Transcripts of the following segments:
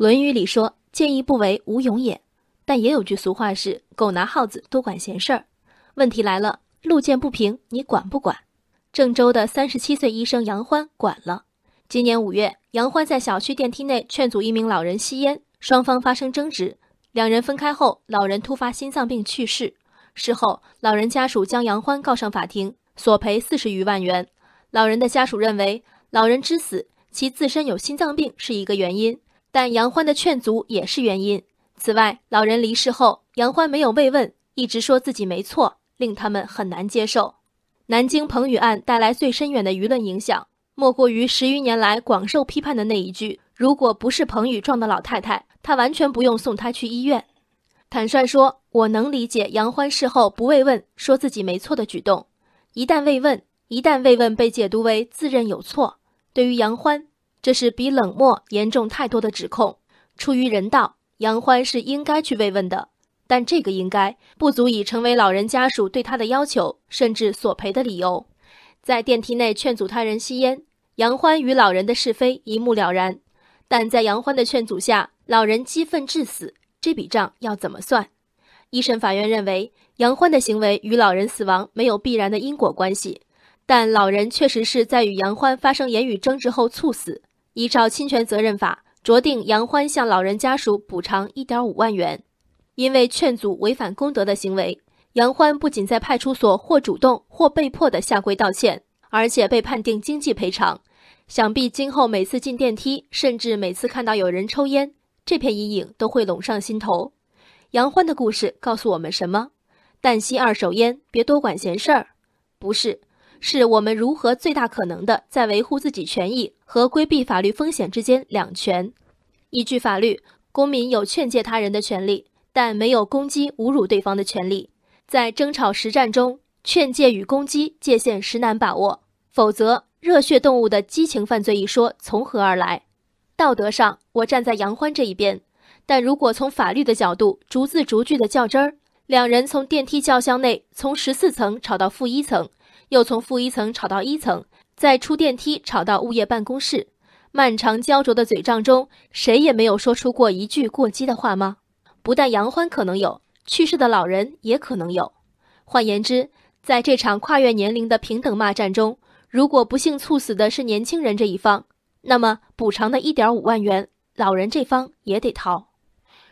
论语》里说：“见义不为，无勇也。”但也有句俗话是“狗拿耗子，多管闲事儿”。问题来了，路见不平，你管不管？郑州的三十七岁医生杨欢管了。今年五月，杨欢在小区电梯内劝阻一名老人吸烟，双方发生争执，两人分开后，老人突发心脏病去世。事后，老人家属将杨欢告上法庭，索赔四十余万元。老人的家属认为，老人之死，其自身有心脏病是一个原因，但杨欢的劝阻也是原因。此外，老人离世后，杨欢没有慰问，一直说自己没错，令他们很难接受。南京彭宇案带来最深远的舆论影响，莫过于十余年来广受批判的那一句：“如果不是彭宇撞的老太太，他完全不用送她去医院。”坦率说，我能理解杨欢事后不慰问，说自己没错的举动。一旦慰问，一旦慰问被解读为自认有错，对于杨欢，这是比冷漠严重太多的指控。出于人道。杨欢是应该去慰问的，但这个应该不足以成为老人家属对他的要求，甚至索赔的理由。在电梯内劝阻他人吸烟，杨欢与老人的是非一目了然，但在杨欢的劝阻下，老人激愤致死，这笔账要怎么算？一审法院认为，杨欢的行为与老人死亡没有必然的因果关系，但老人确实是在与杨欢发生言语争执后猝死，依照侵权责任法。酌定杨欢向老人家属补偿一点五万元，因为劝阻违反公德的行为，杨欢不仅在派出所或主动或被迫的下跪道歉，而且被判定经济赔偿。想必今后每次进电梯，甚至每次看到有人抽烟，这片阴影都会拢上心头。杨欢的故事告诉我们什么？但吸二手烟，别多管闲事儿，不是。是我们如何最大可能的在维护自己权益和规避法律风险之间两全。依据法律，公民有劝诫他人的权利，但没有攻击、侮辱对方的权利。在争吵实战中，劝诫与攻击界限实难把握，否则“热血动物的激情犯罪”一说从何而来？道德上，我站在杨欢这一边，但如果从法律的角度逐字逐句的较真儿，两人从电梯轿厢内从十四层吵到负一层。又从负一层吵到一层，再出电梯吵到物业办公室，漫长焦灼的嘴仗中，谁也没有说出过一句过激的话吗？不但杨欢可能有，去世的老人也可能有。换言之，在这场跨越年龄的平等骂战中，如果不幸猝死的是年轻人这一方，那么补偿的一点五万元，老人这方也得掏。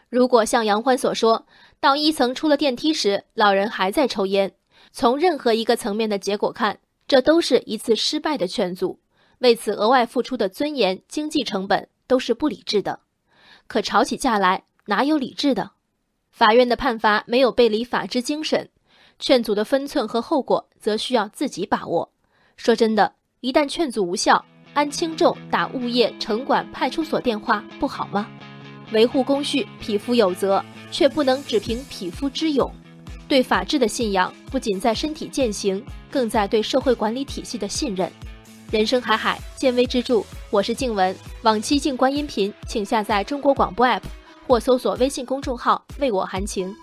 如果像杨欢所说，到一层出了电梯时，老人还在抽烟。从任何一个层面的结果看，这都是一次失败的劝阻，为此额外付出的尊严、经济成本都是不理智的。可吵起架来，哪有理智的？法院的判罚没有背离法治精神，劝阻的分寸和后果则需要自己把握。说真的，一旦劝阻无效，按轻重打物业、城管、派出所电话不好吗？维护公序，匹夫有责，却不能只凭匹夫之勇。对法治的信仰不仅在身体践行，更在对社会管理体系的信任。人生海海，见微知著。我是静文，往期静观音频，请下载中国广播 app 或搜索微信公众号“为我含情”。